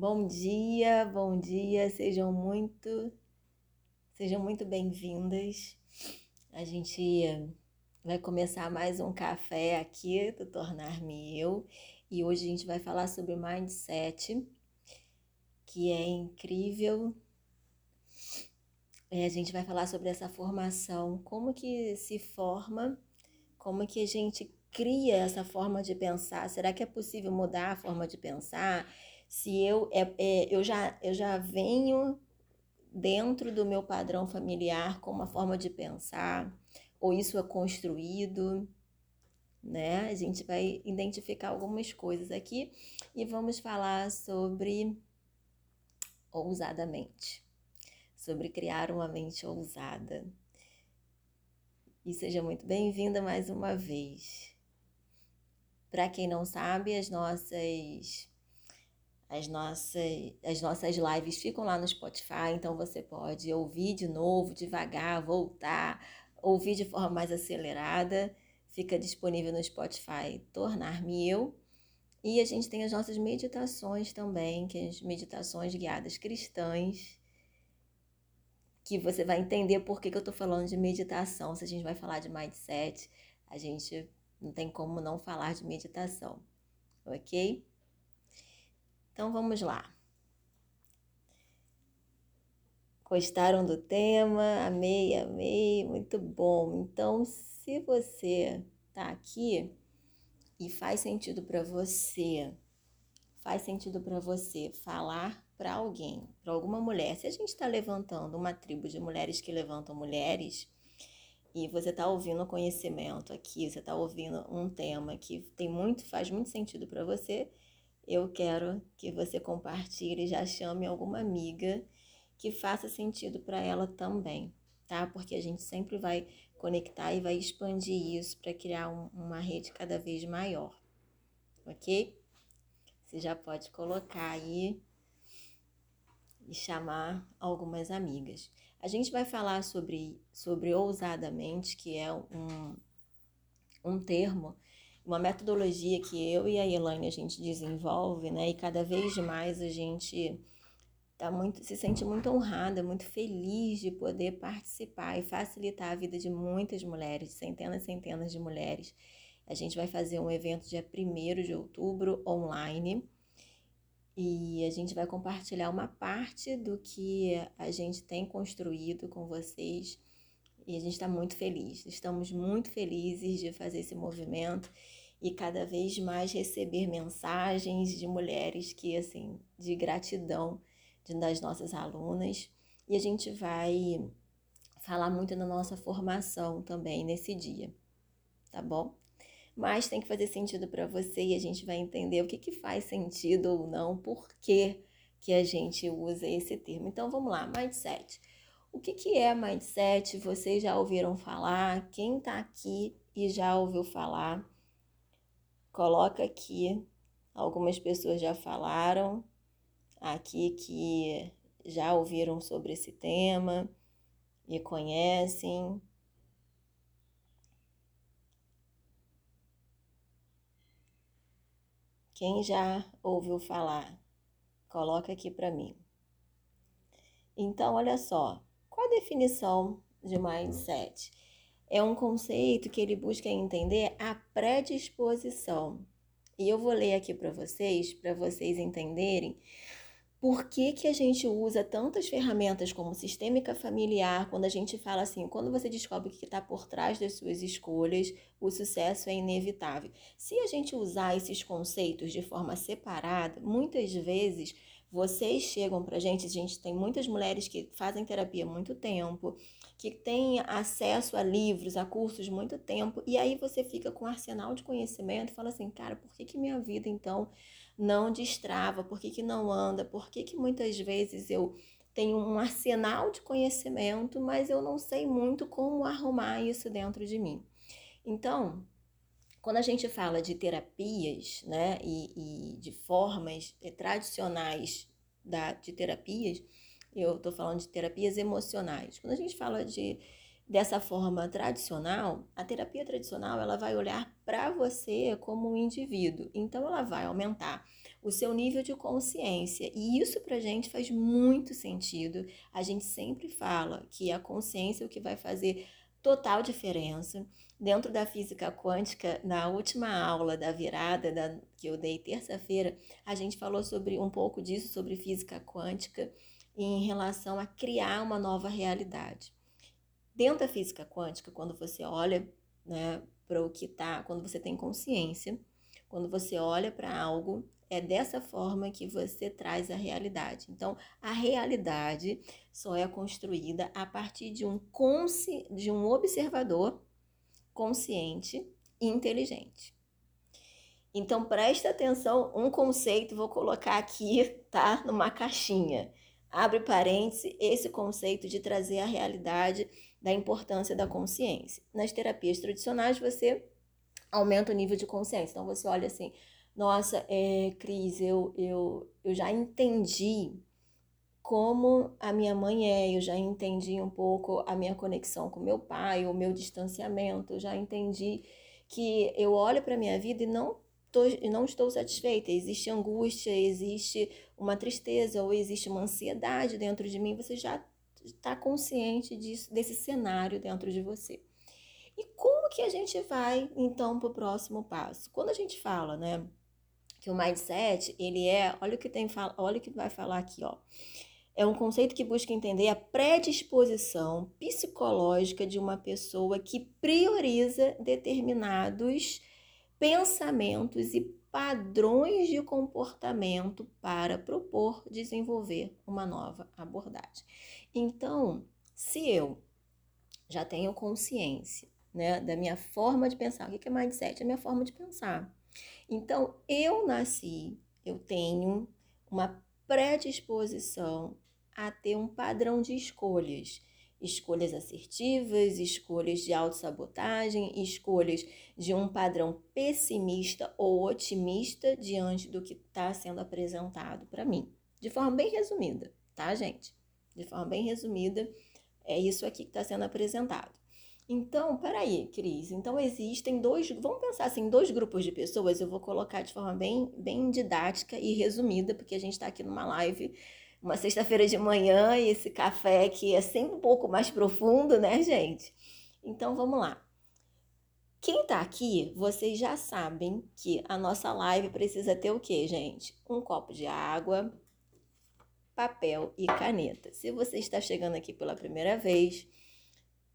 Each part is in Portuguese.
Bom dia, bom dia, sejam muito, sejam muito bem-vindas. A gente vai começar mais um café aqui do Tornar-me Eu e hoje a gente vai falar sobre mindset, que é incrível. É, a gente vai falar sobre essa formação, como que se forma, como que a gente cria essa forma de pensar. Será que é possível mudar a forma de pensar? Se eu, é, é, eu, já, eu já venho dentro do meu padrão familiar com uma forma de pensar, ou isso é construído, né? A gente vai identificar algumas coisas aqui e vamos falar sobre ousadamente, sobre criar uma mente ousada. E seja muito bem-vinda mais uma vez. Para quem não sabe, as nossas as nossas, as nossas lives ficam lá no Spotify, então você pode ouvir de novo, devagar, voltar, ouvir de forma mais acelerada. Fica disponível no Spotify Tornar-me Eu. E a gente tem as nossas meditações também, que é as meditações guiadas cristãs, que você vai entender por que, que eu estou falando de meditação. Se a gente vai falar de mindset, a gente não tem como não falar de meditação, ok? Então vamos lá. Gostaram do tema? Amei, amei, muito bom. Então, se você tá aqui e faz sentido para você, faz sentido para você falar para alguém, para alguma mulher. Se a gente está levantando uma tribo de mulheres que levantam mulheres e você está ouvindo conhecimento aqui, você está ouvindo um tema que tem muito, faz muito sentido para você, eu quero que você compartilhe, já chame alguma amiga que faça sentido para ela também, tá? Porque a gente sempre vai conectar e vai expandir isso para criar um, uma rede cada vez maior, ok? Você já pode colocar aí e chamar algumas amigas. A gente vai falar sobre, sobre ousadamente, que é um, um termo uma metodologia que eu e a Elaine a gente desenvolve, né? E cada vez mais a gente tá muito, se sente muito honrada, muito feliz de poder participar e facilitar a vida de muitas mulheres, centenas e centenas de mulheres. A gente vai fazer um evento dia 1 de outubro online e a gente vai compartilhar uma parte do que a gente tem construído com vocês e a gente está muito feliz. Estamos muito felizes de fazer esse movimento e cada vez mais receber mensagens de mulheres que, assim, de gratidão de, das nossas alunas. E a gente vai falar muito na nossa formação também nesse dia, tá bom? Mas tem que fazer sentido para você e a gente vai entender o que, que faz sentido ou não, por que, que a gente usa esse termo. Então vamos lá, mindset. O que, que é mindset? Vocês já ouviram falar? Quem está aqui e já ouviu falar? Coloca aqui. Algumas pessoas já falaram aqui que já ouviram sobre esse tema e conhecem. Quem já ouviu falar, coloca aqui para mim. Então, olha só, qual a definição de mindset? É um conceito que ele busca entender a predisposição. E eu vou ler aqui para vocês, para vocês entenderem por que, que a gente usa tantas ferramentas como sistêmica familiar, quando a gente fala assim, quando você descobre o que está por trás das suas escolhas, o sucesso é inevitável. Se a gente usar esses conceitos de forma separada, muitas vezes vocês chegam para a gente, a gente tem muitas mulheres que fazem terapia há muito tempo, que têm acesso a livros, a cursos muito tempo, e aí você fica com um arsenal de conhecimento e fala assim, cara, por que, que minha vida então não destrava? Por que, que não anda? Por que, que muitas vezes eu tenho um arsenal de conhecimento, mas eu não sei muito como arrumar isso dentro de mim? Então, quando a gente fala de terapias, né, e, e de formas tradicionais da, de terapias, eu estou falando de terapias emocionais. Quando a gente fala de dessa forma tradicional, a terapia tradicional ela vai olhar para você como um indivíduo. Então ela vai aumentar o seu nível de consciência. E isso para a gente faz muito sentido. A gente sempre fala que a consciência é o que vai fazer total diferença. Dentro da física quântica, na última aula da virada da, que eu dei terça-feira, a gente falou sobre um pouco disso, sobre física quântica, em relação a criar uma nova realidade. Dentro da física quântica, quando você olha né, para o que está, quando você tem consciência, quando você olha para algo, é dessa forma que você traz a realidade. Então, a realidade só é construída a partir de um, consci... de um observador consciente e inteligente. Então, presta atenção, um conceito, vou colocar aqui, tá? Numa caixinha. Abre parênteses, esse conceito de trazer a realidade da importância da consciência. Nas terapias tradicionais, você aumenta o nível de consciência. Então você olha assim, nossa, é, Cris, eu, eu, eu já entendi como a minha mãe é, eu já entendi um pouco a minha conexão com meu pai, o meu distanciamento, eu já entendi que eu olho para minha vida e não, tô, não estou satisfeita, existe angústia, existe uma tristeza ou existe uma ansiedade dentro de mim, você já está consciente disso, desse cenário dentro de você. E como que a gente vai então para o próximo passo? Quando a gente fala, né, que o mindset ele é, olha o que tem, olha o que vai falar aqui, ó. É um conceito que busca entender a predisposição psicológica de uma pessoa que prioriza determinados pensamentos e padrões de comportamento para propor desenvolver uma nova abordagem. Então, se eu já tenho consciência né, da minha forma de pensar. O que é mindset? É a minha forma de pensar. Então, eu nasci, eu tenho uma predisposição a ter um padrão de escolhas. Escolhas assertivas, escolhas de autossabotagem, escolhas de um padrão pessimista ou otimista diante do que está sendo apresentado para mim. De forma bem resumida, tá, gente? De forma bem resumida, é isso aqui que está sendo apresentado. Então, peraí, Cris. Então, existem dois. Vamos pensar assim, dois grupos de pessoas. Eu vou colocar de forma bem, bem didática e resumida, porque a gente está aqui numa live, uma sexta-feira de manhã, e esse café aqui é sempre um pouco mais profundo, né, gente? Então, vamos lá. Quem tá aqui, vocês já sabem que a nossa live precisa ter o quê, gente? Um copo de água, papel e caneta. Se você está chegando aqui pela primeira vez,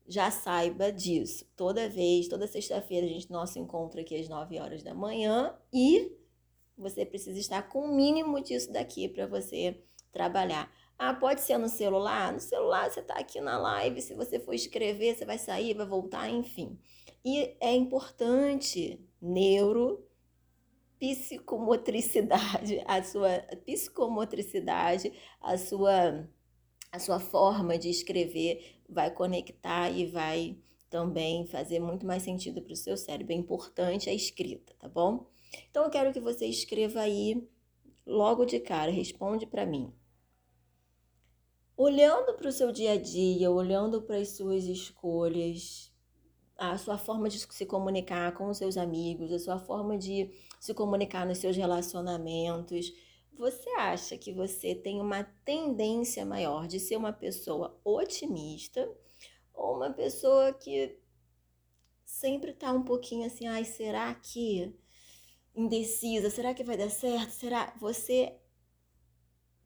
já saiba disso. Toda vez, toda sexta-feira, a gente nosso encontro aqui às 9 horas da manhã e você precisa estar com o mínimo disso daqui para você trabalhar. Ah, pode ser no celular? No celular você está aqui na live, se você for escrever, você vai sair, vai voltar, enfim. E é importante neuro psicomotricidade, a sua psicomotricidade, a sua a sua forma de escrever vai conectar e vai também fazer muito mais sentido para o seu cérebro. É importante a escrita, tá bom? Então eu quero que você escreva aí logo de cara, responde para mim. Olhando para o seu dia a dia, olhando para as suas escolhas, a sua forma de se comunicar com os seus amigos, a sua forma de se comunicar nos seus relacionamentos, você acha que você tem uma tendência maior de ser uma pessoa otimista ou uma pessoa que sempre tá um pouquinho assim, ai, será que indecisa? Será que vai dar certo? Será você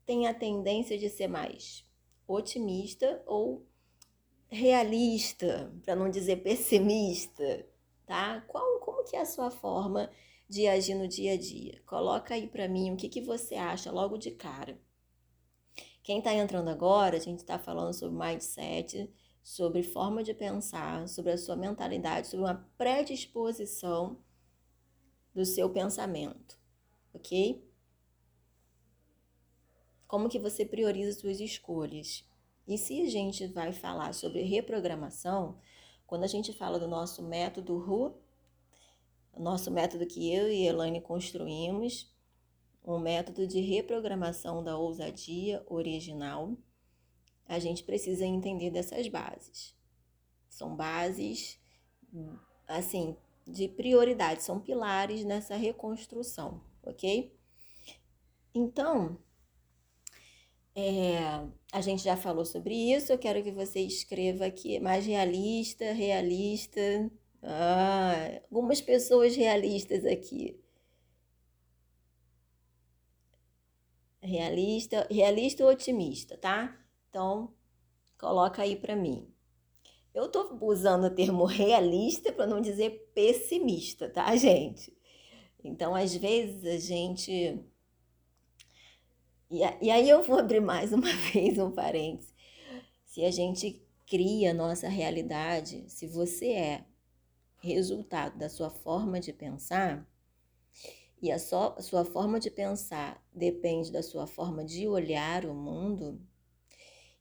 tem a tendência de ser mais otimista ou realista, para não dizer pessimista, tá? Qual como que é a sua forma de agir no dia a dia. Coloca aí para mim o que, que você acha logo de cara. Quem está entrando agora, a gente está falando sobre mindset, sobre forma de pensar, sobre a sua mentalidade, sobre uma predisposição do seu pensamento, ok? Como que você prioriza suas escolhas? E se a gente vai falar sobre reprogramação, quando a gente fala do nosso método RU, nosso método que eu e Elaine construímos, um método de reprogramação da ousadia original, a gente precisa entender dessas bases. São bases, assim, de prioridade, são pilares nessa reconstrução, ok? Então, é, a gente já falou sobre isso. Eu quero que você escreva aqui mais realista, realista. Ah, algumas pessoas realistas aqui. Realista, realista ou otimista, tá? Então, coloca aí para mim. Eu tô usando o termo realista para não dizer pessimista, tá, gente? Então, às vezes a gente e, e aí eu vou abrir mais uma vez um parênteses. Se a gente cria a nossa realidade, se você é resultado da sua forma de pensar, e a, só, a sua forma de pensar depende da sua forma de olhar o mundo,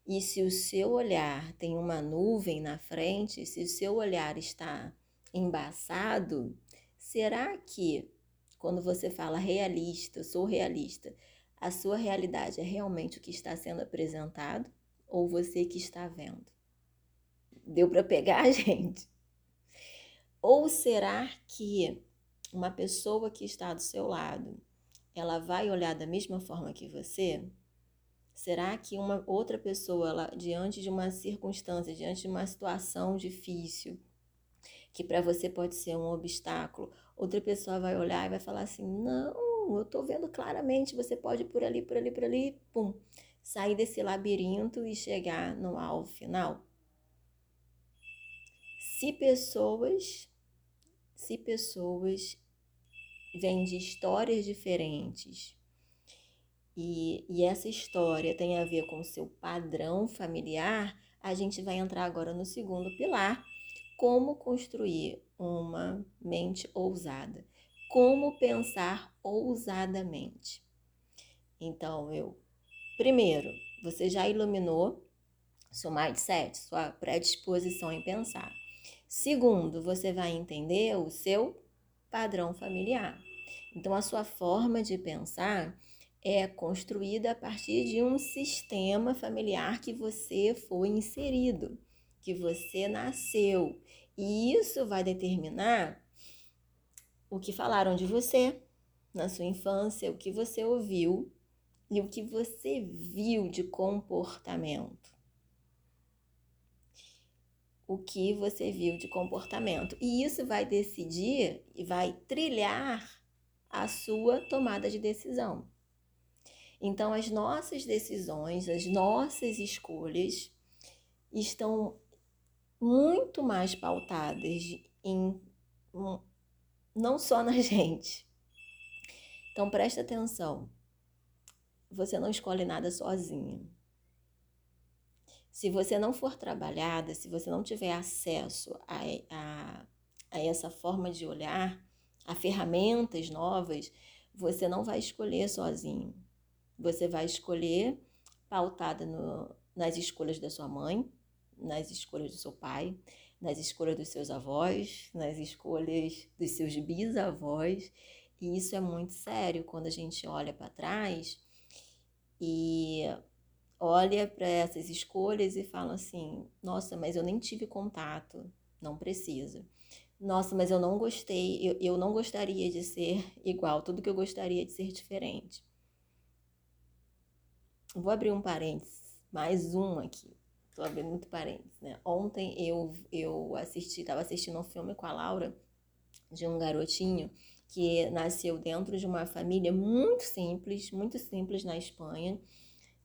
e se o seu olhar tem uma nuvem na frente, se o seu olhar está embaçado, será que quando você fala realista, sou realista, a sua realidade é realmente o que está sendo apresentado ou você que está vendo? Deu para pegar, gente? Ou será que uma pessoa que está do seu lado, ela vai olhar da mesma forma que você? Será que uma outra pessoa, ela, diante de uma circunstância, diante de uma situação difícil, que para você pode ser um obstáculo, outra pessoa vai olhar e vai falar assim: não, eu tô vendo claramente, você pode ir por ali, por ali, por ali, pum, sair desse labirinto e chegar no alvo final. Se pessoas, se pessoas vêm de histórias diferentes e, e essa história tem a ver com o seu padrão familiar, a gente vai entrar agora no segundo pilar, como construir uma mente ousada como pensar ousadamente. Então, eu, primeiro, você já iluminou seu mindset, sua predisposição em pensar. Segundo, você vai entender o seu padrão familiar. Então, a sua forma de pensar é construída a partir de um sistema familiar que você foi inserido, que você nasceu. E isso vai determinar o que falaram de você na sua infância, o que você ouviu e o que você viu de comportamento. O que você viu de comportamento. E isso vai decidir e vai trilhar a sua tomada de decisão. Então, as nossas decisões, as nossas escolhas estão muito mais pautadas em não só na gente. Então presta atenção. Você não escolhe nada sozinho. Se você não for trabalhada, se você não tiver acesso a, a, a essa forma de olhar, a ferramentas novas, você não vai escolher sozinho. Você vai escolher pautada no, nas escolhas da sua mãe, nas escolhas do seu pai, nas escolhas dos seus avós, nas escolhas dos seus bisavós. E isso é muito sério quando a gente olha para trás e olha para essas escolhas e fala assim: nossa, mas eu nem tive contato, não precisa. Nossa, mas eu não gostei, eu, eu não gostaria de ser igual, tudo que eu gostaria de ser diferente. Vou abrir um parênteses, mais um aqui. Tô abrindo muito parênteses, né? Ontem eu, eu assisti, tava assistindo um filme com a Laura de um garotinho que nasceu dentro de uma família muito simples, muito simples na Espanha,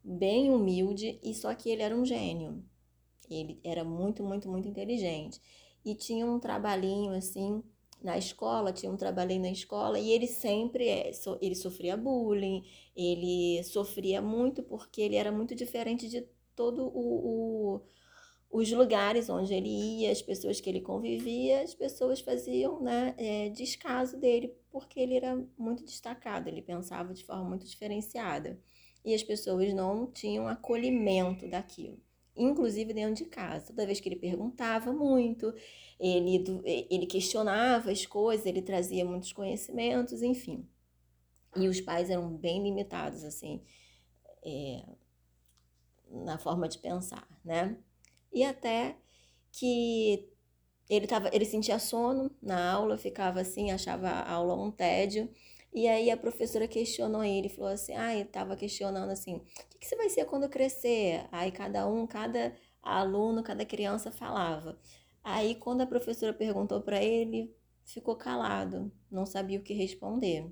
bem humilde, e só que ele era um gênio. Ele era muito, muito, muito inteligente. E tinha um trabalhinho assim na escola, tinha um trabalhinho na escola, e ele sempre é, ele sofria bullying, ele sofria muito porque ele era muito diferente de todo o, o os lugares onde ele ia, as pessoas que ele convivia, as pessoas faziam né, é, descaso dele porque ele era muito destacado, ele pensava de forma muito diferenciada. E as pessoas não tinham acolhimento daquilo, inclusive dentro de casa. Toda vez que ele perguntava muito, ele, ele questionava as coisas, ele trazia muitos conhecimentos, enfim. E os pais eram bem limitados, assim, é, na forma de pensar, né? E até que ele tava, ele sentia sono na aula, ficava assim, achava a aula um tédio, E aí a professora questionou ele, falou assim, ah, ele estava questionando assim, o que, que você vai ser quando crescer? Aí cada um, cada aluno, cada criança falava. Aí quando a professora perguntou para ele, ficou calado, não sabia o que responder.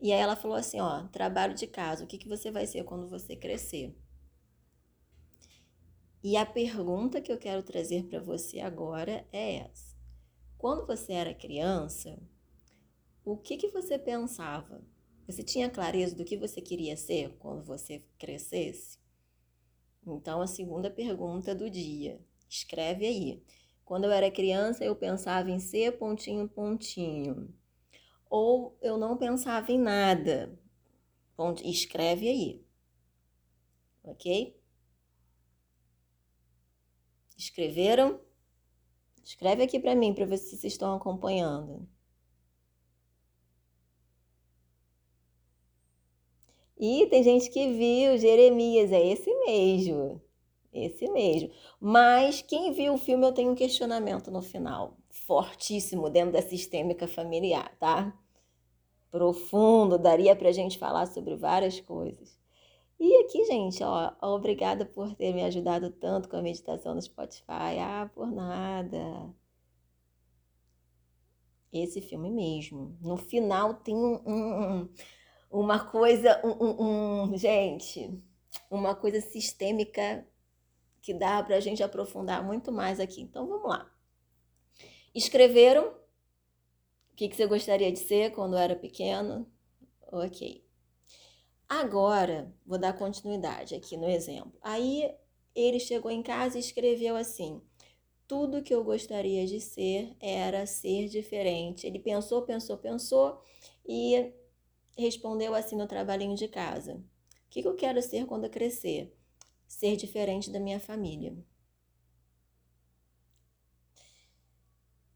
E aí ela falou assim, ó, trabalho de casa, o que, que você vai ser quando você crescer? E a pergunta que eu quero trazer para você agora é essa. Quando você era criança, o que, que você pensava? Você tinha clareza do que você queria ser quando você crescesse? Então, a segunda pergunta do dia. Escreve aí. Quando eu era criança, eu pensava em ser pontinho, pontinho. Ou eu não pensava em nada. Escreve aí. Ok? Escreveram? Escreve aqui para mim para ver se vocês estão acompanhando. E tem gente que viu Jeremias, é esse mesmo. Esse mesmo. Mas quem viu o filme, eu tenho um questionamento no final, fortíssimo dentro da sistêmica familiar, tá? Profundo, daria pra gente falar sobre várias coisas. E aqui, gente, ó, obrigada por ter me ajudado tanto com a meditação no Spotify. Ah, por nada. Esse filme mesmo. No final tem um, um uma coisa, um, um, gente, uma coisa sistêmica que dá para a gente aprofundar muito mais aqui. Então vamos lá. Escreveram o que, que você gostaria de ser quando era pequeno? Ok. Agora, vou dar continuidade aqui no exemplo. Aí ele chegou em casa e escreveu assim: tudo que eu gostaria de ser era ser diferente. Ele pensou, pensou, pensou e respondeu assim no trabalhinho de casa: O que, eu quero ser quando eu crescer? Ser diferente da minha família.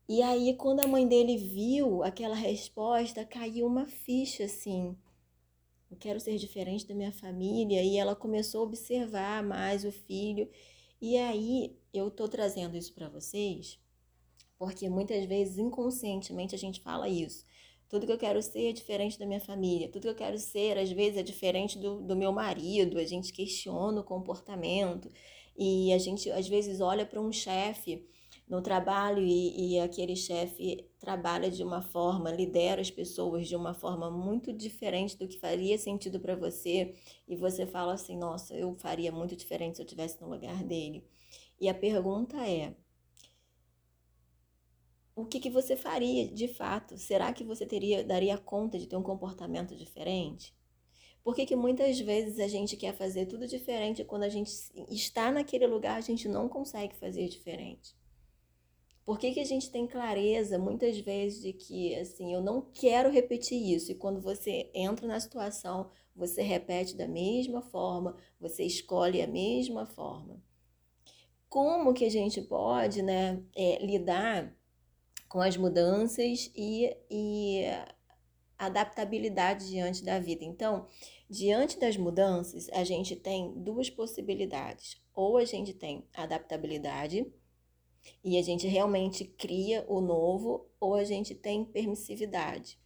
E aí, quando a mãe dele viu aquela resposta, caiu uma ficha assim. Eu quero ser diferente da minha família. E ela começou a observar mais o filho. E aí, eu tô trazendo isso para vocês, porque muitas vezes inconscientemente a gente fala isso. Tudo que eu quero ser é diferente da minha família. Tudo que eu quero ser, às vezes, é diferente do, do meu marido. A gente questiona o comportamento. E a gente, às vezes, olha para um chefe no trabalho e, e aquele chefe trabalha de uma forma, lidera as pessoas de uma forma muito diferente do que faria sentido para você. E você fala assim: nossa, eu faria muito diferente se eu estivesse no lugar dele. E a pergunta é: o que, que você faria de fato? Será que você teria daria conta de ter um comportamento diferente? Por que, muitas vezes a gente quer fazer tudo diferente quando a gente está naquele lugar a gente não consegue fazer diferente? Por que, que a gente tem clareza muitas vezes de que assim, eu não quero repetir isso e quando você entra na situação, você repete da mesma forma, você escolhe a mesma forma? Como que a gente pode né, é, lidar com as mudanças e, e adaptabilidade diante da vida. Então, diante das mudanças, a gente tem duas possibilidades. Ou a gente tem adaptabilidade e a gente realmente cria o novo, ou a gente tem permissividade.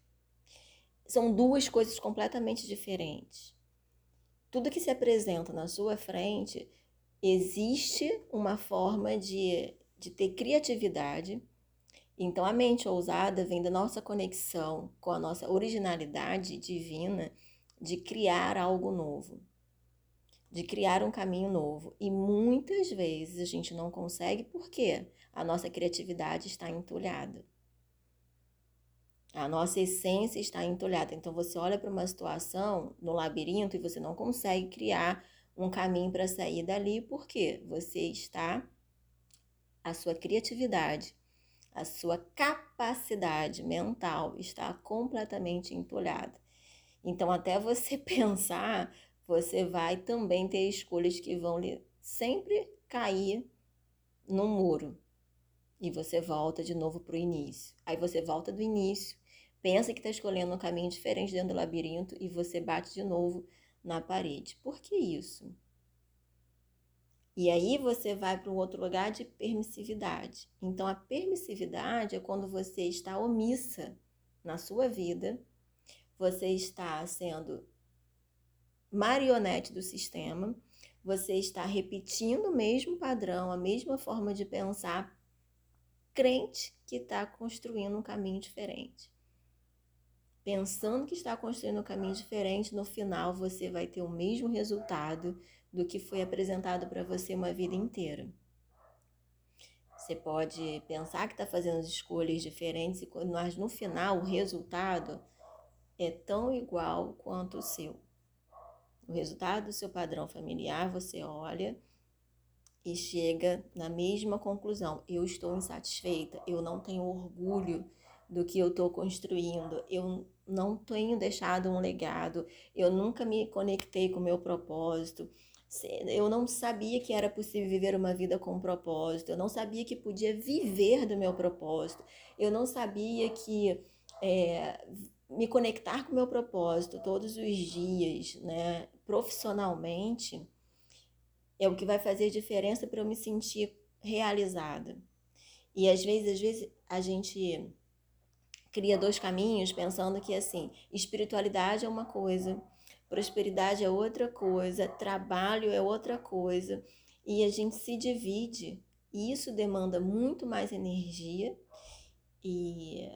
São duas coisas completamente diferentes. Tudo que se apresenta na sua frente, existe uma forma de, de ter criatividade então, a mente ousada vem da nossa conexão com a nossa originalidade divina de criar algo novo, de criar um caminho novo. E muitas vezes a gente não consegue porque a nossa criatividade está entulhada. A nossa essência está entulhada. Então, você olha para uma situação no labirinto e você não consegue criar um caminho para sair dali porque você está, a sua criatividade a sua capacidade mental está completamente entulhada. Então, até você pensar, você vai também ter escolhas que vão lhe sempre cair no muro. E você volta de novo para o início. Aí você volta do início, pensa que está escolhendo um caminho diferente dentro do labirinto e você bate de novo na parede. Por que isso? E aí você vai para um outro lugar de permissividade. Então a permissividade é quando você está omissa na sua vida você está sendo marionete do sistema, você está repetindo o mesmo padrão, a mesma forma de pensar, crente que está construindo um caminho diferente. Pensando que está construindo um caminho diferente, no final você vai ter o mesmo resultado do que foi apresentado para você uma vida inteira. Você pode pensar que está fazendo escolhas diferentes, mas no final o resultado é tão igual quanto o seu. O resultado do seu padrão familiar, você olha e chega na mesma conclusão. Eu estou insatisfeita, eu não tenho orgulho do que eu estou construindo, eu não tenho deixado um legado, eu nunca me conectei com o meu propósito, eu não sabia que era possível viver uma vida com propósito, eu não sabia que podia viver do meu propósito, eu não sabia que é, me conectar com o meu propósito todos os dias, né, profissionalmente, é o que vai fazer diferença para eu me sentir realizada. E às vezes, às vezes a gente cria dois caminhos pensando que assim, espiritualidade é uma coisa, prosperidade é outra coisa, trabalho é outra coisa, e a gente se divide. E isso demanda muito mais energia e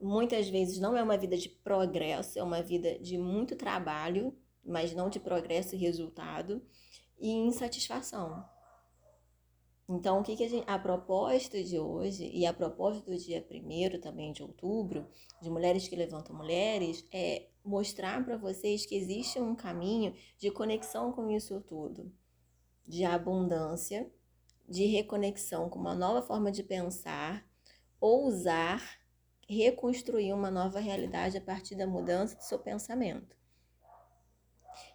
muitas vezes não é uma vida de progresso, é uma vida de muito trabalho, mas não de progresso e resultado, e insatisfação. Então, o que, que a, gente, a proposta de hoje e a proposta do dia 1 também de outubro, de Mulheres que Levantam Mulheres, é mostrar para vocês que existe um caminho de conexão com isso tudo, de abundância, de reconexão com uma nova forma de pensar, ousar reconstruir uma nova realidade a partir da mudança do seu pensamento.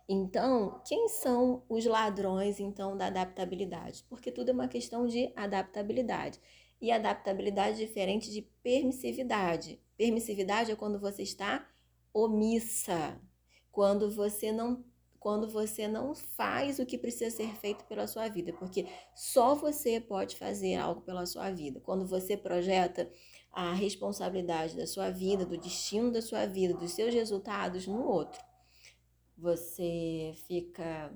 Então, quem são os ladrões então da adaptabilidade? Porque tudo é uma questão de adaptabilidade. E adaptabilidade é diferente de permissividade. Permissividade é quando você está omissa, quando você não quando você não faz o que precisa ser feito pela sua vida, porque só você pode fazer algo pela sua vida. Quando você projeta a responsabilidade da sua vida, do destino da sua vida, dos seus resultados no outro. Você fica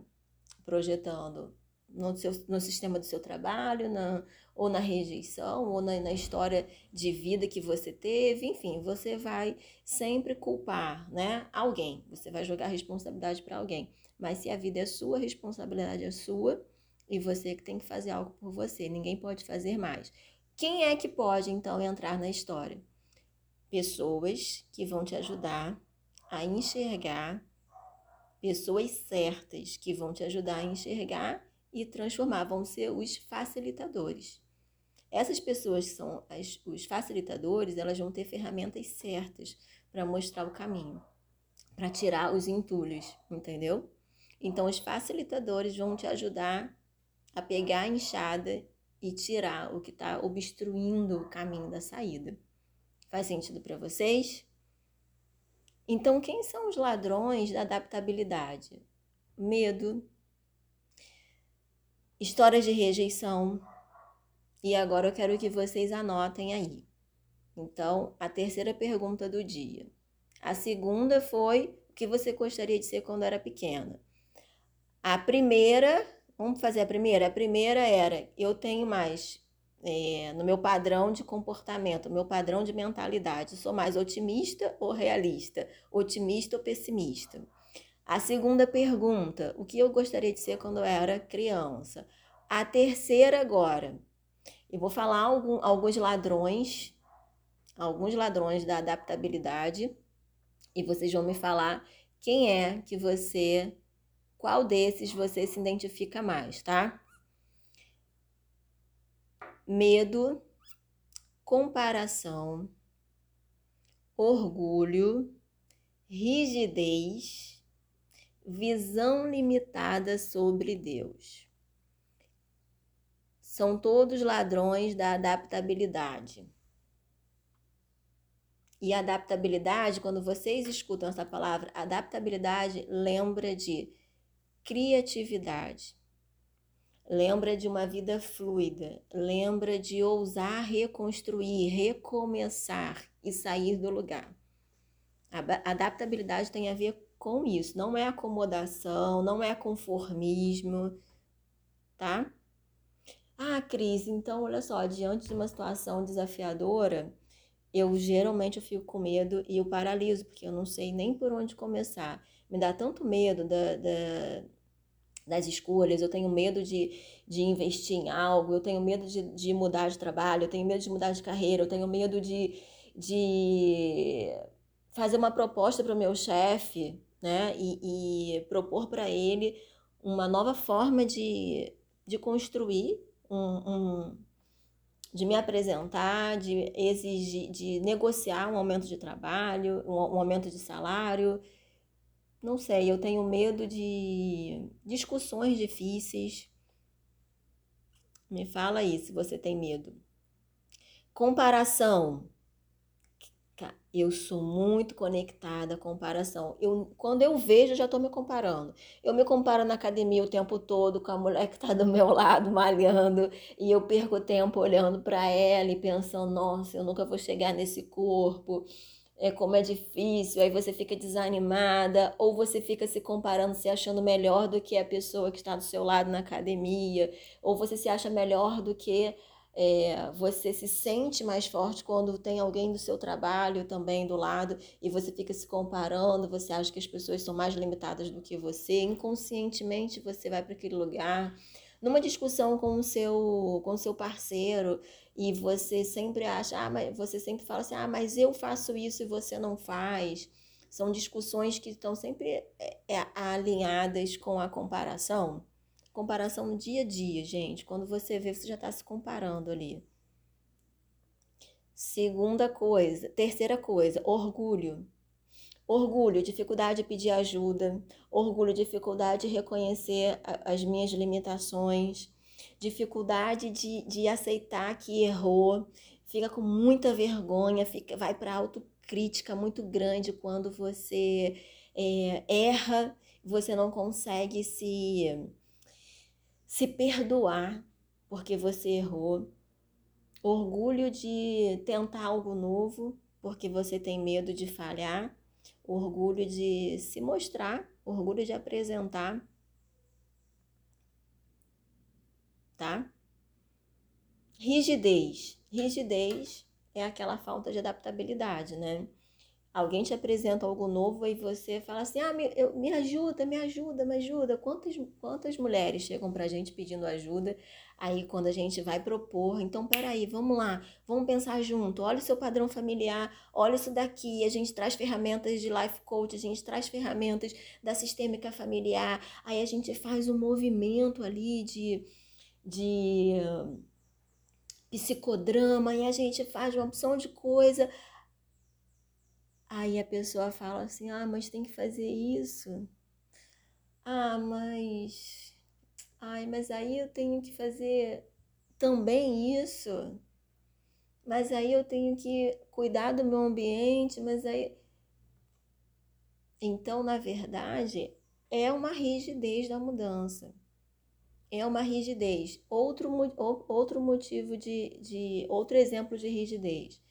projetando no, seu, no sistema do seu trabalho, na, ou na rejeição, ou na, na história de vida que você teve, enfim, você vai sempre culpar né, alguém, você vai jogar responsabilidade para alguém. Mas se a vida é sua, a responsabilidade é sua e você que tem que fazer algo por você, ninguém pode fazer mais. Quem é que pode então entrar na história? Pessoas que vão te ajudar a enxergar, pessoas certas que vão te ajudar a enxergar e transformar, vão ser os facilitadores. Essas pessoas que são as, os facilitadores, elas vão ter ferramentas certas para mostrar o caminho, para tirar os entulhos, entendeu? Então, os facilitadores vão te ajudar a pegar a enxada e tirar o que está obstruindo o caminho da saída. Faz sentido para vocês? Então, quem são os ladrões da adaptabilidade? Medo, histórias de rejeição. E agora eu quero que vocês anotem aí. Então, a terceira pergunta do dia. A segunda foi o que você gostaria de ser quando era pequena. A primeira Vamos fazer a primeira? A primeira era: eu tenho mais é, no meu padrão de comportamento, meu padrão de mentalidade, sou mais otimista ou realista? Otimista ou pessimista? A segunda pergunta: o que eu gostaria de ser quando eu era criança? A terceira agora. Eu vou falar algum, alguns ladrões, alguns ladrões da adaptabilidade, e vocês vão me falar quem é que você qual desses você se identifica mais, tá? Medo, comparação, orgulho, rigidez, visão limitada sobre Deus. São todos ladrões da adaptabilidade. E adaptabilidade, quando vocês escutam essa palavra, adaptabilidade lembra de criatividade. Lembra de uma vida fluida, lembra de ousar reconstruir, recomeçar e sair do lugar. A adaptabilidade tem a ver com isso, não é acomodação, não é conformismo, tá? Ah, Cris, então olha só, diante de uma situação desafiadora, eu geralmente eu fico com medo e eu paraliso, porque eu não sei nem por onde começar. Me dá tanto medo da, da das escolhas, eu tenho medo de, de investir em algo, eu tenho medo de, de mudar de trabalho, eu tenho medo de mudar de carreira, eu tenho medo de, de fazer uma proposta para o meu chefe, né? E, e propor para ele uma nova forma de, de construir um, um, de me apresentar, de exigir, de negociar um aumento de trabalho, um, um aumento de salário. Não sei, eu tenho medo de discussões difíceis. Me fala aí se você tem medo. Comparação. Eu sou muito conectada à comparação. Eu, quando eu vejo, eu já estou me comparando. Eu me comparo na academia o tempo todo com a mulher que está do meu lado, malhando, e eu perco tempo olhando para ela e pensando: nossa, eu nunca vou chegar nesse corpo. É como é difícil, aí você fica desanimada, ou você fica se comparando, se achando melhor do que a pessoa que está do seu lado na academia, ou você se acha melhor do que é, você se sente mais forte quando tem alguém do seu trabalho também do lado e você fica se comparando, você acha que as pessoas são mais limitadas do que você, inconscientemente você vai para aquele lugar. Numa discussão com o seu com o seu parceiro e você sempre acha, ah, mas você sempre fala assim: "Ah, mas eu faço isso e você não faz". São discussões que estão sempre é, é alinhadas com a comparação. Comparação no dia a dia, gente. Quando você vê, você já está se comparando ali. Segunda coisa, terceira coisa, orgulho. Orgulho, dificuldade de pedir ajuda, orgulho, dificuldade de reconhecer as minhas limitações, dificuldade de, de aceitar que errou, fica com muita vergonha, fica, vai para autocrítica muito grande quando você é, erra, você não consegue se se perdoar porque você errou, orgulho de tentar algo novo porque você tem medo de falhar, orgulho de se mostrar, orgulho de apresentar, tá? Rigidez. Rigidez é aquela falta de adaptabilidade, né? alguém te apresenta algo novo e você fala assim: ah, me, eu, me ajuda, me ajuda, me ajuda. Quantas, quantas mulheres chegam pra gente pedindo ajuda? Aí, quando a gente vai propor, então peraí, vamos lá, vamos pensar junto. Olha o seu padrão familiar, olha isso daqui. A gente traz ferramentas de life coach, a gente traz ferramentas da sistêmica familiar. Aí a gente faz um movimento ali de. De psicodrama e a gente faz uma opção de coisa. Aí a pessoa fala assim: ah, mas tem que fazer isso. Ah, mas. Ai, mas aí eu tenho que fazer também isso. Mas aí eu tenho que cuidar do meu ambiente, mas aí. Então, na verdade, é uma rigidez da mudança. É uma rigidez. Outro, outro motivo de, de. Outro exemplo de rigidez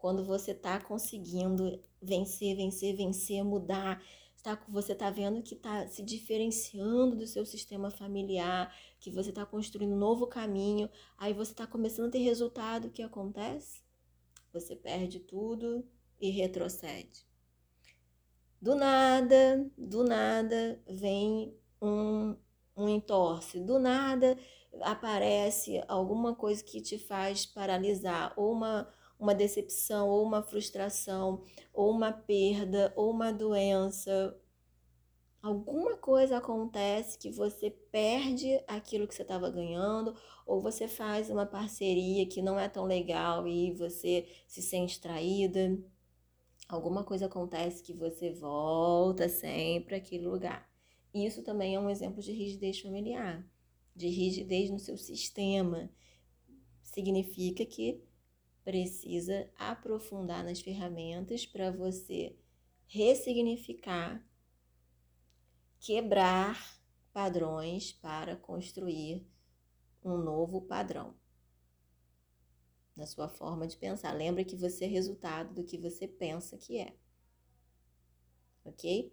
quando você está conseguindo vencer, vencer, vencer, mudar, tá, você está vendo que está se diferenciando do seu sistema familiar, que você está construindo um novo caminho, aí você está começando a ter resultado, o que acontece? Você perde tudo e retrocede. Do nada, do nada vem um, um entorce, do nada aparece alguma coisa que te faz paralisar, ou uma uma decepção, ou uma frustração, ou uma perda, ou uma doença, alguma coisa acontece que você perde aquilo que você estava ganhando, ou você faz uma parceria que não é tão legal e você se sente traída. Alguma coisa acontece que você volta sempre àquele lugar. Isso também é um exemplo de rigidez familiar, de rigidez no seu sistema. Significa que precisa aprofundar nas ferramentas para você ressignificar, quebrar padrões para construir um novo padrão na sua forma de pensar. Lembra que você é resultado do que você pensa que é. ok?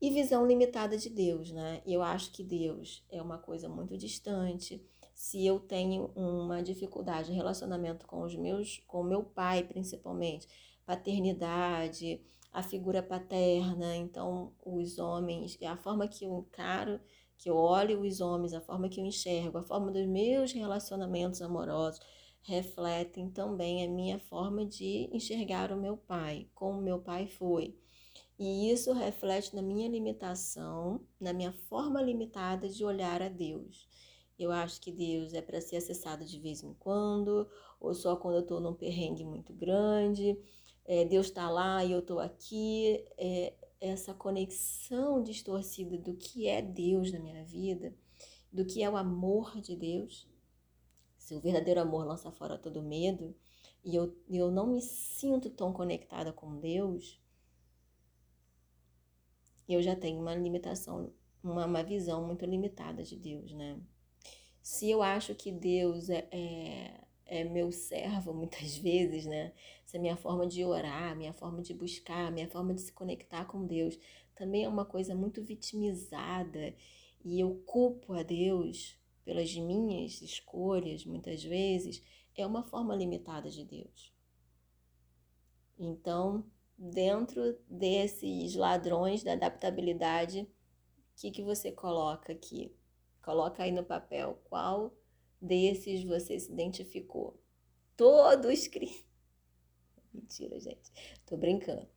E visão limitada de Deus, né? Eu acho que Deus é uma coisa muito distante. Se eu tenho uma dificuldade em relacionamento com os meus, com meu pai, principalmente, paternidade, a figura paterna, então os homens, a forma que eu encaro, que eu olho os homens, a forma que eu enxergo, a forma dos meus relacionamentos amorosos refletem também a minha forma de enxergar o meu pai, como meu pai foi. E isso reflete na minha limitação, na minha forma limitada de olhar a Deus. Eu acho que Deus é para ser acessado de vez em quando, ou só quando eu estou num perrengue muito grande. É, Deus está lá e eu estou aqui. É, essa conexão distorcida do que é Deus na minha vida, do que é o amor de Deus. Se o verdadeiro amor lança fora todo medo, e eu, eu não me sinto tão conectada com Deus, eu já tenho uma limitação, uma, uma visão muito limitada de Deus, né? Se eu acho que Deus é, é, é meu servo muitas vezes, né? Se a minha forma de orar, minha forma de buscar, minha forma de se conectar com Deus também é uma coisa muito vitimizada e eu culpo a Deus pelas minhas escolhas, muitas vezes, é uma forma limitada de Deus. Então, dentro desses ladrões da adaptabilidade, o que, que você coloca aqui? Coloca aí no papel qual desses você se identificou. Todos cri... Mentira, gente. Tô brincando.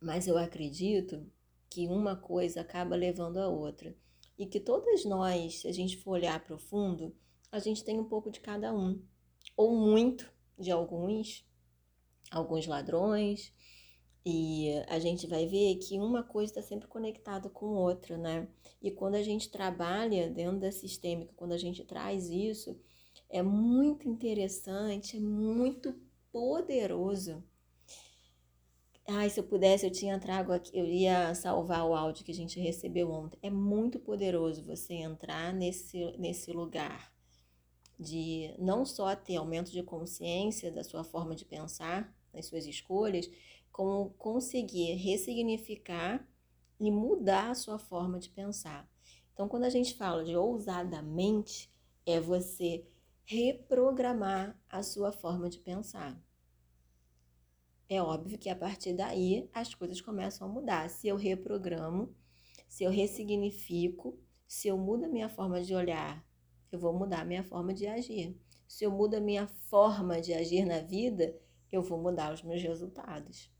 Mas eu acredito que uma coisa acaba levando a outra. E que todas nós, se a gente for olhar profundo, a gente tem um pouco de cada um ou muito de alguns, alguns ladrões, e a gente vai ver que uma coisa está sempre conectada com outra, né? E quando a gente trabalha dentro da sistêmica, quando a gente traz isso, é muito interessante, é muito poderoso. Ai, se eu pudesse, eu tinha trago aqui, eu ia salvar o áudio que a gente recebeu ontem. É muito poderoso você entrar nesse, nesse lugar de não só ter aumento de consciência da sua forma de pensar, das suas escolhas, como conseguir ressignificar e mudar a sua forma de pensar. Então, quando a gente fala de ousadamente, é você reprogramar a sua forma de pensar. É óbvio que a partir daí as coisas começam a mudar. Se eu reprogramo, se eu ressignifico, se eu mudo a minha forma de olhar eu vou mudar a minha forma de agir. Se eu mudo a minha forma de agir na vida, eu vou mudar os meus resultados.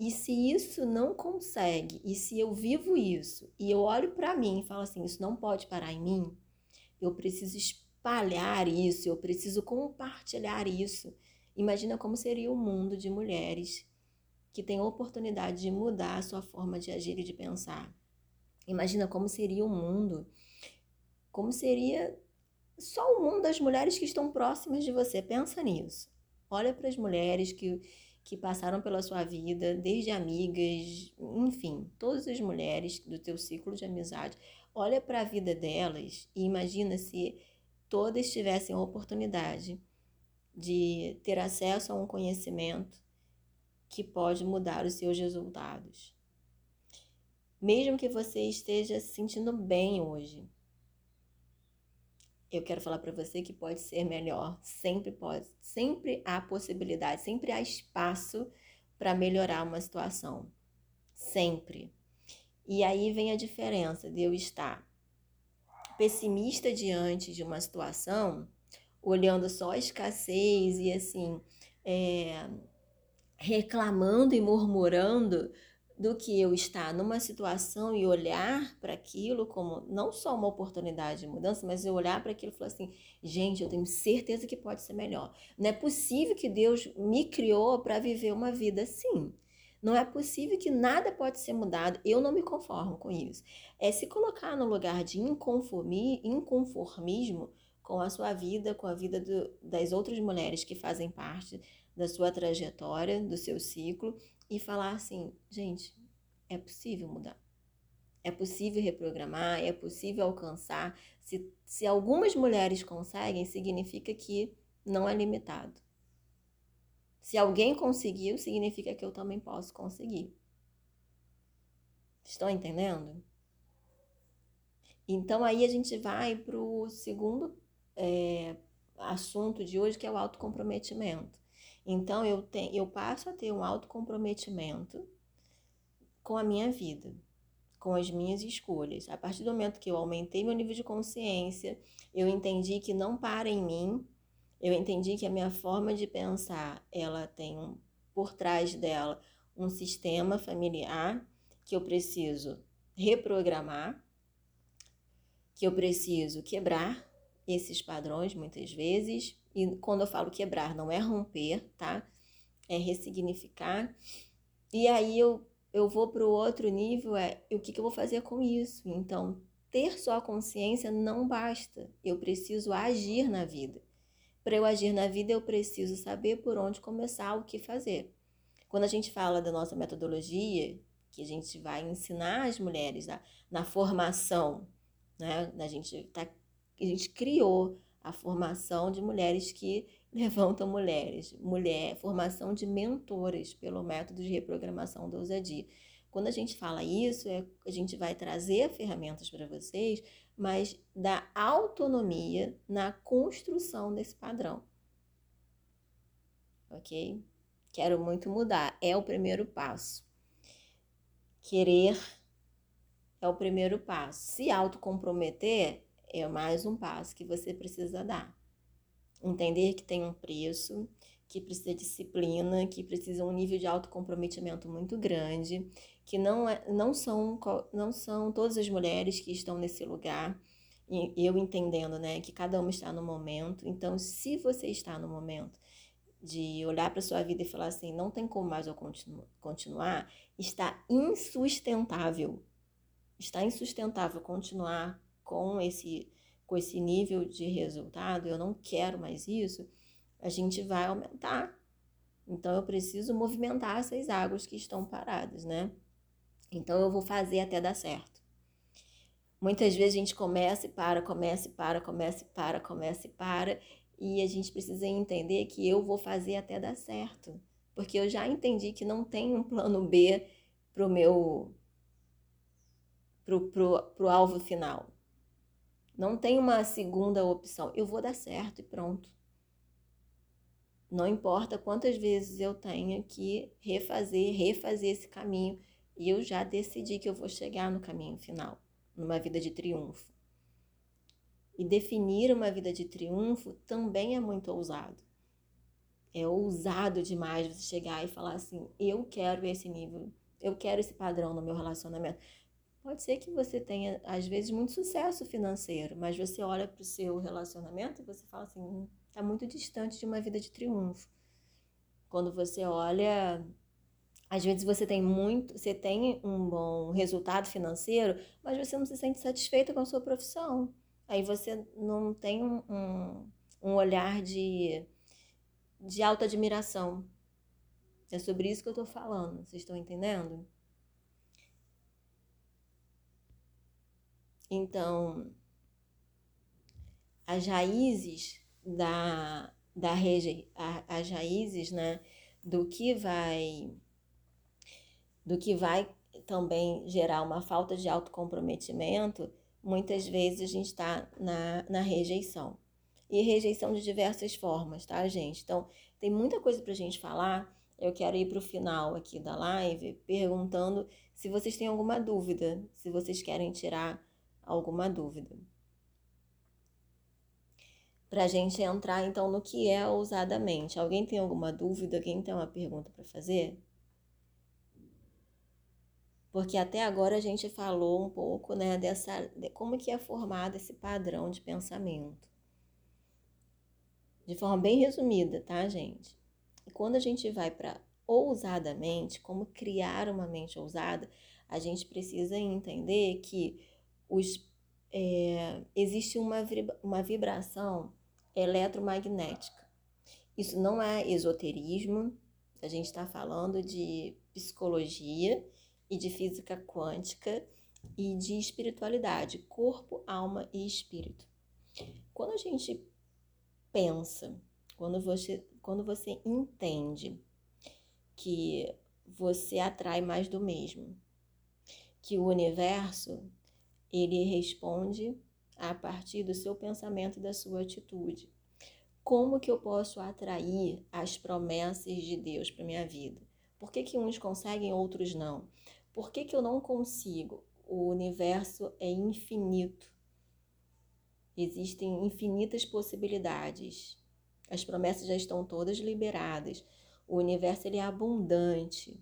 E se isso não consegue, e se eu vivo isso, e eu olho para mim e falo assim: isso não pode parar em mim, eu preciso espalhar isso, eu preciso compartilhar isso. Imagina como seria o mundo de mulheres que têm a oportunidade de mudar a sua forma de agir e de pensar. Imagina como seria o mundo como seria só o mundo das mulheres que estão próximas de você. Pensa nisso. Olha para as mulheres que, que passaram pela sua vida, desde amigas, enfim, todas as mulheres do teu ciclo de amizade. Olha para a vida delas e imagina se todas tivessem a oportunidade de ter acesso a um conhecimento que pode mudar os seus resultados. Mesmo que você esteja se sentindo bem hoje, eu quero falar para você que pode ser melhor, sempre pode, sempre há possibilidade, sempre há espaço para melhorar uma situação, sempre. E aí vem a diferença de eu estar pessimista diante de uma situação, olhando só a escassez e assim, é, reclamando e murmurando do que eu estar numa situação e olhar para aquilo como não só uma oportunidade de mudança, mas eu olhar para aquilo e falar assim: gente, eu tenho certeza que pode ser melhor. Não é possível que Deus me criou para viver uma vida assim. Não é possível que nada pode ser mudado. Eu não me conformo com isso. É se colocar no lugar de inconformi, inconformismo com a sua vida, com a vida do, das outras mulheres que fazem parte da sua trajetória, do seu ciclo, e falar assim: gente, é possível mudar. É possível reprogramar, é possível alcançar. Se, se algumas mulheres conseguem, significa que não é limitado. Se alguém conseguiu, significa que eu também posso conseguir. Estão entendendo? Então aí a gente vai para o segundo é, assunto de hoje, que é o autocomprometimento. Então eu, tenho, eu passo a ter um autocomprometimento com a minha vida, com as minhas escolhas. A partir do momento que eu aumentei meu nível de consciência, eu entendi que não para em mim, eu entendi que a minha forma de pensar, ela tem um, por trás dela um sistema familiar que eu preciso reprogramar, que eu preciso quebrar esses padrões muitas vezes. E quando eu falo quebrar, não é romper, tá? É ressignificar. E aí eu, eu vou para o outro nível, é o que, que eu vou fazer com isso? Então, ter só a consciência não basta. Eu preciso agir na vida. Para eu agir na vida, eu preciso saber por onde começar, o que fazer. Quando a gente fala da nossa metodologia, que a gente vai ensinar as mulheres na, na formação, né? A gente tá a gente criou a formação de mulheres que levantam mulheres, mulher, formação de mentoras pelo método de reprogramação da ousadia. Quando a gente fala isso, é, a gente vai trazer ferramentas para vocês, mas da autonomia na construção desse padrão. Ok? Quero muito mudar. É o primeiro passo. Querer é o primeiro passo. Se autocomprometer é mais um passo que você precisa dar. Entender que tem um preço, que precisa de disciplina, que precisa um nível de autocomprometimento muito grande, que não, é, não, são, não são todas as mulheres que estão nesse lugar, e eu entendendo né, que cada uma está no momento. Então, se você está no momento de olhar para sua vida e falar assim, não tem como mais eu continu continuar, está insustentável. Está insustentável continuar com esse, com esse nível de resultado, eu não quero mais isso, a gente vai aumentar. Então eu preciso movimentar essas águas que estão paradas, né? Então eu vou fazer até dar certo. Muitas vezes a gente começa e para, começa e para, começa e para, começa e para, e a gente precisa entender que eu vou fazer até dar certo, porque eu já entendi que não tem um plano B para o meu pro, pro, pro alvo final. Não tem uma segunda opção. Eu vou dar certo e pronto. Não importa quantas vezes eu tenha que refazer, refazer esse caminho. E eu já decidi que eu vou chegar no caminho final, numa vida de triunfo. E definir uma vida de triunfo também é muito ousado. É ousado demais você chegar e falar assim: eu quero esse nível, eu quero esse padrão no meu relacionamento. Pode ser que você tenha, às vezes, muito sucesso financeiro, mas você olha para o seu relacionamento e você fala assim: está hum, muito distante de uma vida de triunfo. Quando você olha, às vezes você tem muito, você tem um bom resultado financeiro, mas você não se sente satisfeita com a sua profissão. Aí você não tem um, um, olhar de, de alta admiração. É sobre isso que eu estou falando, vocês estão entendendo? Então, as raízes da, da rege, as raízes, né, do que vai do que vai também gerar uma falta de autocomprometimento, muitas vezes a gente está na, na rejeição. E rejeição de diversas formas, tá, gente? Então, tem muita coisa para a gente falar. Eu quero ir para o final aqui da live perguntando se vocês têm alguma dúvida, se vocês querem tirar alguma dúvida. Para a gente entrar então no que é ousadamente. Alguém tem alguma dúvida? Alguém tem uma pergunta para fazer? Porque até agora a gente falou um pouco, né, dessa, de como que é formado esse padrão de pensamento. De forma bem resumida, tá, gente? E quando a gente vai para ousadamente, como criar uma mente ousada, a gente precisa entender que os, é, existe uma, uma vibração eletromagnética. Isso não é esoterismo, a gente está falando de psicologia e de física quântica e de espiritualidade, corpo, alma e espírito. Quando a gente pensa, quando você, quando você entende que você atrai mais do mesmo, que o universo ele responde a partir do seu pensamento e da sua atitude. Como que eu posso atrair as promessas de Deus para minha vida? Por que, que uns conseguem, outros não? Por que, que eu não consigo? O universo é infinito. Existem infinitas possibilidades. As promessas já estão todas liberadas. O universo ele é abundante.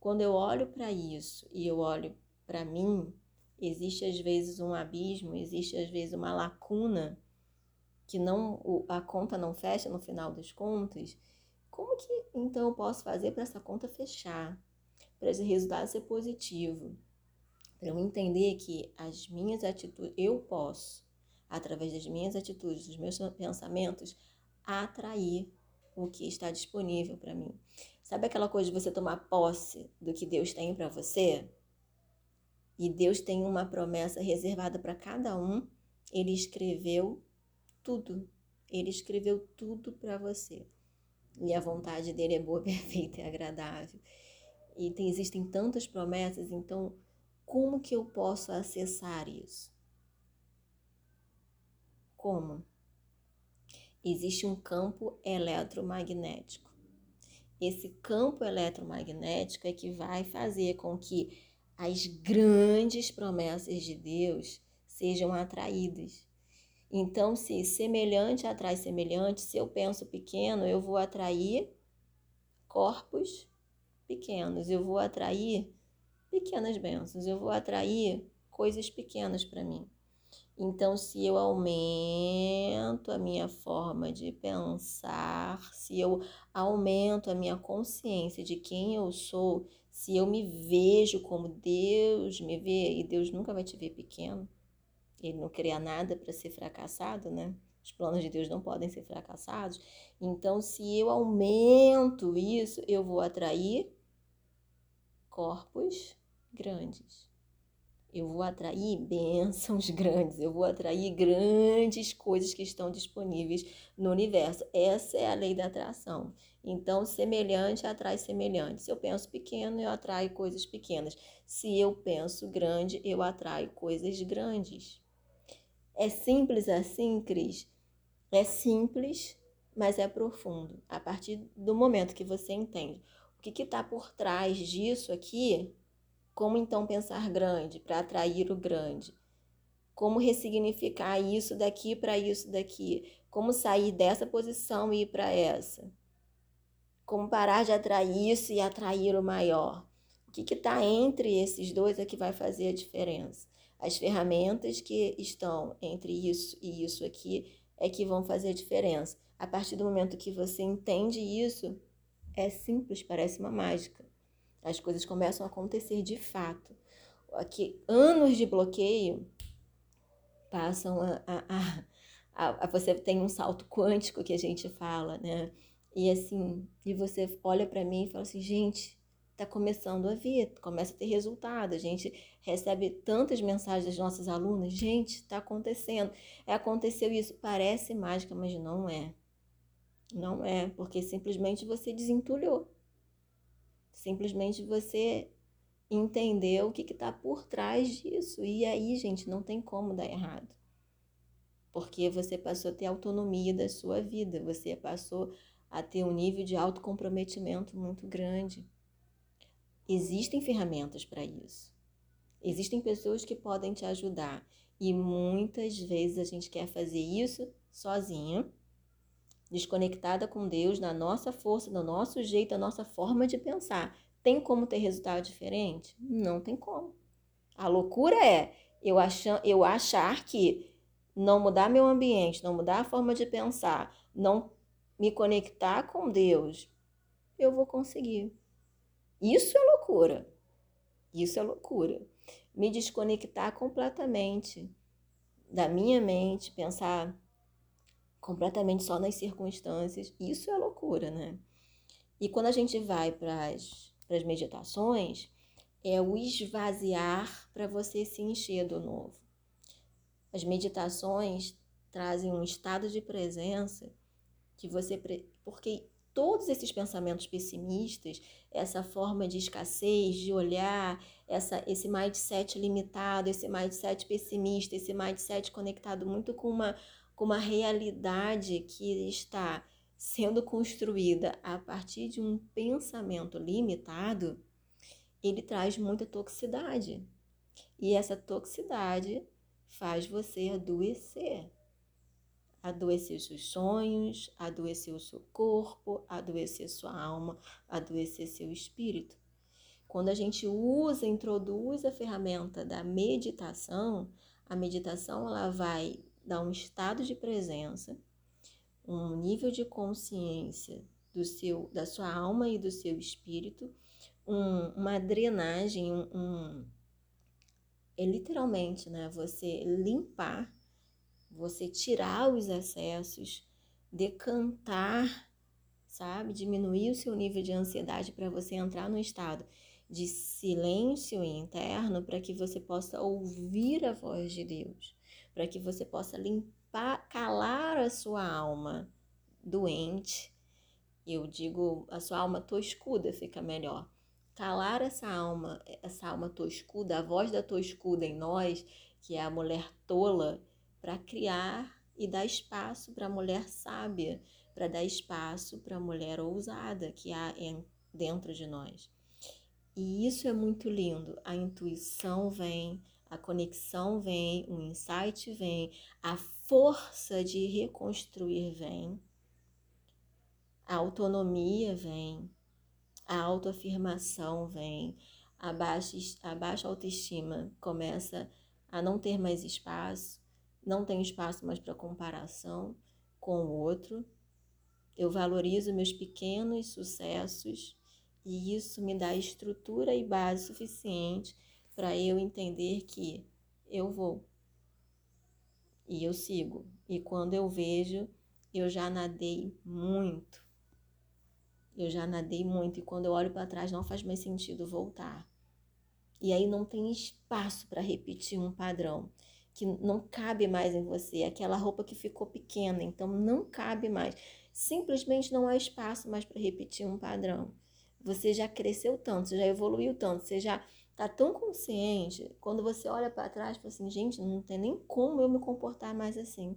Quando eu olho para isso e eu olho para mim, existe às vezes um abismo, existe às vezes uma lacuna que não a conta não fecha no final das contas, como que então eu posso fazer para essa conta fechar? Para esse resultado ser positivo? Para eu entender que as minhas atitudes, eu posso, através das minhas atitudes, dos meus pensamentos, atrair o que está disponível para mim. Sabe aquela coisa de você tomar posse do que Deus tem para você? E Deus tem uma promessa reservada para cada um. Ele escreveu tudo. Ele escreveu tudo para você. E a vontade dele é boa, perfeita e agradável. E tem, existem tantas promessas, então como que eu posso acessar isso? Como? Existe um campo eletromagnético. Esse campo eletromagnético é que vai fazer com que as grandes promessas de Deus sejam atraídas. Então, se semelhante atrai semelhante, se eu penso pequeno, eu vou atrair corpos pequenos, eu vou atrair pequenas bênçãos, eu vou atrair coisas pequenas para mim. Então, se eu aumento a minha forma de pensar, se eu aumento a minha consciência de quem eu sou, se eu me vejo como Deus me vê, e Deus nunca vai te ver pequeno, ele não cria nada para ser fracassado, né? Os planos de Deus não podem ser fracassados. Então, se eu aumento isso, eu vou atrair corpos grandes. Eu vou atrair bênçãos grandes, eu vou atrair grandes coisas que estão disponíveis no universo. Essa é a lei da atração. Então, semelhante atrai semelhante. Se eu penso pequeno, eu atraio coisas pequenas. Se eu penso grande, eu atraio coisas grandes. É simples assim, Cris? É simples, mas é profundo. A partir do momento que você entende o que está por trás disso aqui, como então pensar grande para atrair o grande? Como ressignificar isso daqui para isso daqui? Como sair dessa posição e ir para essa? Como parar de atrair isso e atrair o maior? O que está entre esses dois é que vai fazer a diferença. As ferramentas que estão entre isso e isso aqui é que vão fazer a diferença. A partir do momento que você entende isso, é simples, parece uma mágica. As coisas começam a acontecer de fato. Aqui, anos de bloqueio passam a, a, a, a, você tem um salto quântico que a gente fala, né? E assim, e você olha para mim e fala assim, gente, está começando a vir, começa a ter resultado. A gente recebe tantas mensagens das nossas alunas, gente, está acontecendo. É, aconteceu isso, parece mágica, mas não é. Não é, porque simplesmente você desentulhou. Simplesmente você entendeu o que está por trás disso. E aí, gente, não tem como dar errado. Porque você passou a ter autonomia da sua vida, você passou a ter um nível de autocomprometimento muito grande. Existem ferramentas para isso. Existem pessoas que podem te ajudar. E muitas vezes a gente quer fazer isso sozinha, desconectada com Deus, na nossa força, no nosso jeito, na nossa forma de pensar. Tem como ter resultado diferente? Não tem como. A loucura é eu achar, eu achar que não mudar meu ambiente, não mudar a forma de pensar, não me conectar com Deus, eu vou conseguir. Isso é loucura. Isso é loucura. Me desconectar completamente da minha mente, pensar completamente só nas circunstâncias, isso é loucura, né? E quando a gente vai para as meditações, é o esvaziar para você se encher do novo. As meditações trazem um estado de presença que você. Porque todos esses pensamentos pessimistas, essa forma de escassez, de olhar, essa, esse mindset limitado, esse mindset pessimista, esse mindset conectado muito com uma, com uma realidade que está sendo construída a partir de um pensamento limitado, ele traz muita toxicidade. E essa toxicidade faz você adoecer adoecer seus sonhos, adoecer o seu corpo, adoecer sua alma, adoecer seu espírito. Quando a gente usa, introduz a ferramenta da meditação, a meditação ela vai dar um estado de presença, um nível de consciência do seu, da sua alma e do seu espírito, um, uma drenagem, um, um, é literalmente, né, você limpar você tirar os excessos, decantar, sabe? Diminuir o seu nível de ansiedade para você entrar no estado de silêncio interno para que você possa ouvir a voz de Deus, para que você possa limpar, calar a sua alma doente. Eu digo, a sua alma toscuda fica melhor. Calar essa alma, essa alma toscuda, a voz da toscuda em nós, que é a mulher tola, para criar e dar espaço para a mulher sábia, para dar espaço para a mulher ousada que há dentro de nós. E isso é muito lindo. A intuição vem, a conexão vem, o insight vem, a força de reconstruir vem, a autonomia vem, a autoafirmação vem, a baixa, a baixa autoestima começa a não ter mais espaço, não tenho espaço mais para comparação com o outro. Eu valorizo meus pequenos sucessos e isso me dá estrutura e base suficiente para eu entender que eu vou e eu sigo. E quando eu vejo, eu já nadei muito. Eu já nadei muito e quando eu olho para trás não faz mais sentido voltar. E aí não tem espaço para repetir um padrão que não cabe mais em você, aquela roupa que ficou pequena, então não cabe mais. Simplesmente não há espaço mais para repetir um padrão. Você já cresceu tanto, você já evoluiu tanto, você já está tão consciente. Quando você olha para trás, fala assim, gente, não tem nem como eu me comportar mais assim.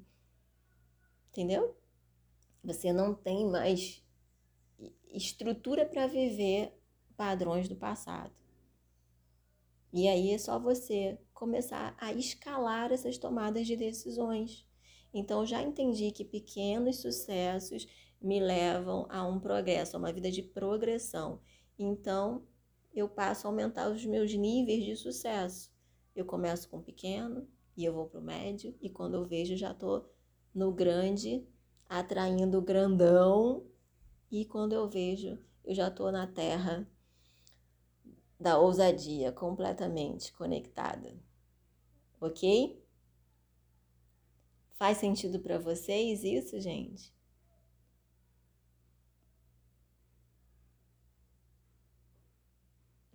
Entendeu? Você não tem mais estrutura para viver padrões do passado. E aí é só você começar a escalar essas tomadas de decisões. Então, já entendi que pequenos sucessos me levam a um progresso, a uma vida de progressão. Então, eu passo a aumentar os meus níveis de sucesso. Eu começo com pequeno e eu vou para o médio, e quando eu vejo, já estou no grande, atraindo o grandão, e quando eu vejo, eu já estou na terra da ousadia, completamente conectada ok? Faz sentido para vocês isso, gente?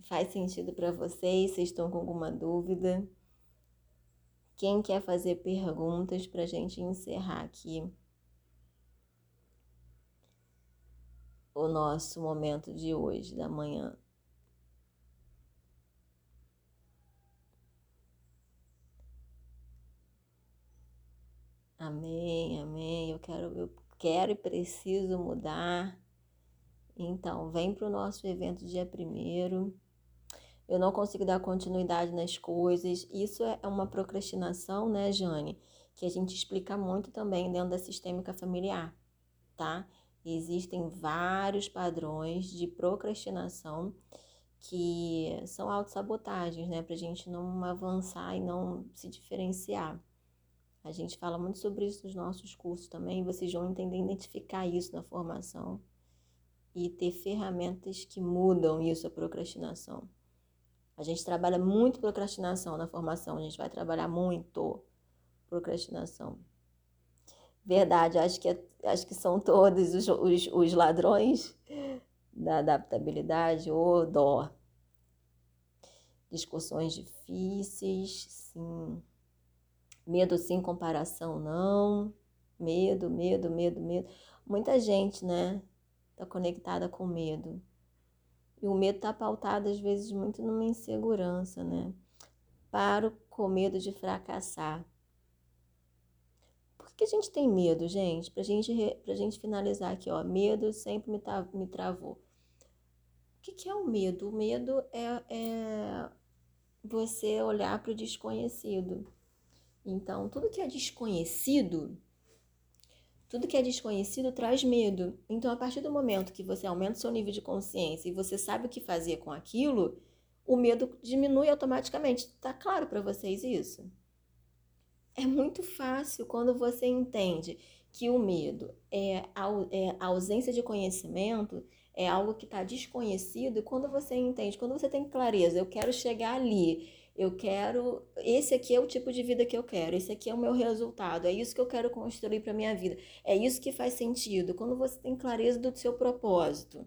Faz sentido para vocês? Vocês estão com alguma dúvida? Quem quer fazer perguntas para a gente encerrar aqui o nosso momento de hoje, da manhã? Amém, amém. Eu quero, eu quero e preciso mudar. Então, vem para o nosso evento dia primeiro. Eu não consigo dar continuidade nas coisas. Isso é uma procrastinação, né, Jane? Que a gente explica muito também dentro da sistêmica familiar, tá? Existem vários padrões de procrastinação que são autossabotagens, né? Para a gente não avançar e não se diferenciar. A gente fala muito sobre isso nos nossos cursos também. Vocês vão entender identificar isso na formação e ter ferramentas que mudam isso, a procrastinação. A gente trabalha muito procrastinação na formação, a gente vai trabalhar muito procrastinação. Verdade, acho que, é, acho que são todos os, os, os ladrões da adaptabilidade ou dó. Discussões difíceis, sim. Medo sem comparação, não. Medo, medo, medo, medo. Muita gente, né? está conectada com medo. E o medo está pautado, às vezes, muito numa insegurança, né? Paro com medo de fracassar. Por que a gente tem medo, gente? Pra gente, pra gente finalizar aqui, ó. Medo sempre me, tra me travou. O que, que é o medo? O medo é, é você olhar para o desconhecido. Então, tudo que é desconhecido tudo que é desconhecido traz medo. Então, a partir do momento que você aumenta o seu nível de consciência e você sabe o que fazer com aquilo, o medo diminui automaticamente. Tá claro para vocês isso? É muito fácil quando você entende que o medo é a, é a ausência de conhecimento, é algo que está desconhecido. E quando você entende, quando você tem clareza, eu quero chegar ali eu quero, esse aqui é o tipo de vida que eu quero, esse aqui é o meu resultado, é isso que eu quero construir para minha vida. É isso que faz sentido. Quando você tem clareza do seu propósito,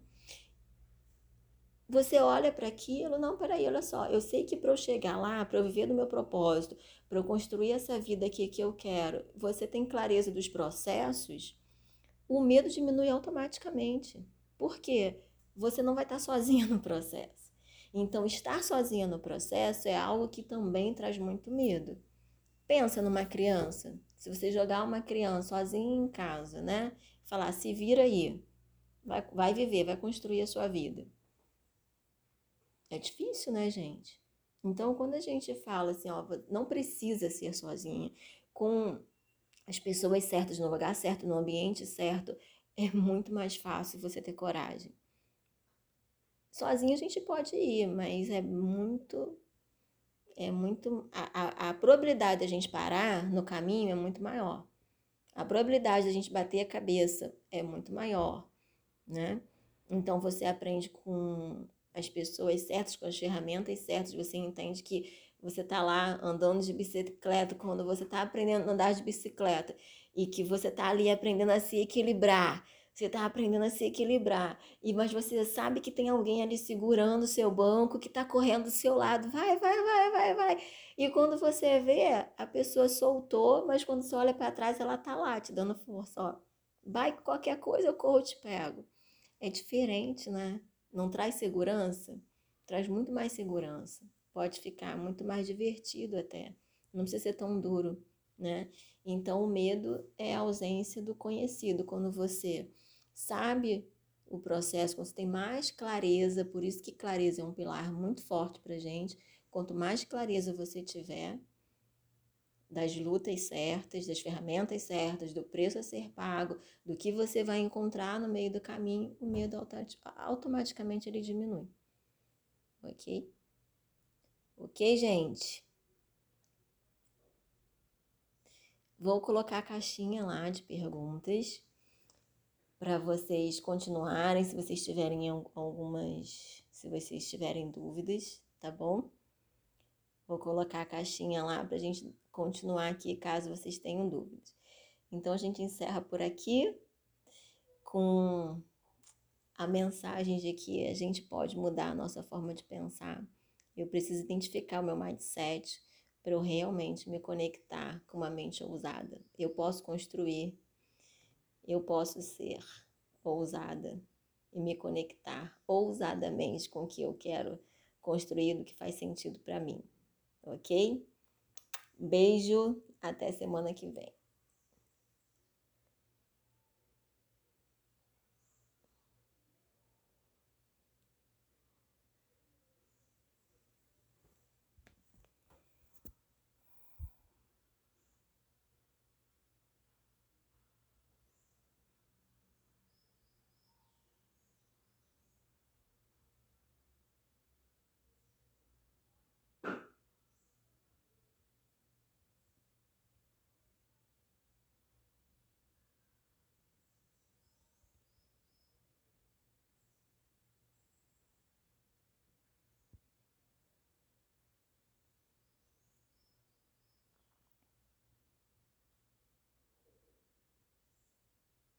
você olha para aquilo, não, peraí, olha só, eu sei que para eu chegar lá, para eu viver do meu propósito, para eu construir essa vida aqui que eu quero, você tem clareza dos processos, o medo diminui automaticamente. Por quê? Você não vai estar sozinha no processo. Então, estar sozinha no processo é algo que também traz muito medo. Pensa numa criança. Se você jogar uma criança sozinha em casa, né? Falar, se vira aí. Vai, vai viver, vai construir a sua vida. É difícil, né, gente? Então, quando a gente fala assim, ó, não precisa ser sozinha, com as pessoas certas, no lugar certo, no ambiente certo, é muito mais fácil você ter coragem. Sozinho a gente pode ir, mas é muito. É muito. A, a, a probabilidade da gente parar no caminho é muito maior. A probabilidade da gente bater a cabeça é muito maior, né? Então você aprende com as pessoas certas, com as ferramentas certas, você entende que você está lá andando de bicicleta, quando você está aprendendo a andar de bicicleta e que você está ali aprendendo a se equilibrar você está aprendendo a se equilibrar. E mas você sabe que tem alguém ali segurando o seu banco, que está correndo do seu lado. Vai, vai, vai, vai, vai. E quando você vê, a pessoa soltou, mas quando você olha para trás, ela tá lá te dando força, ó. Vai qualquer coisa, eu corro, te pego. É diferente, né? Não traz segurança? Traz muito mais segurança. Pode ficar muito mais divertido até. Não precisa ser tão duro, né? Então, o medo é a ausência do conhecido. Quando você sabe o processo, quando você tem mais clareza, por isso que clareza é um pilar muito forte para gente. Quanto mais clareza você tiver das lutas certas, das ferramentas certas, do preço a ser pago, do que você vai encontrar no meio do caminho, o medo automaticamente ele diminui. Ok? Ok, gente? Vou colocar a caixinha lá de perguntas para vocês continuarem, se vocês tiverem algumas, se vocês tiverem dúvidas, tá bom? Vou colocar a caixinha lá para a gente continuar aqui caso vocês tenham dúvidas. Então a gente encerra por aqui com a mensagem de que a gente pode mudar a nossa forma de pensar. Eu preciso identificar o meu mindset para eu realmente me conectar com uma mente ousada. Eu posso construir eu posso ser ousada e me conectar ousadamente com o que eu quero construir, do que faz sentido para mim. Ok? Beijo, até semana que vem.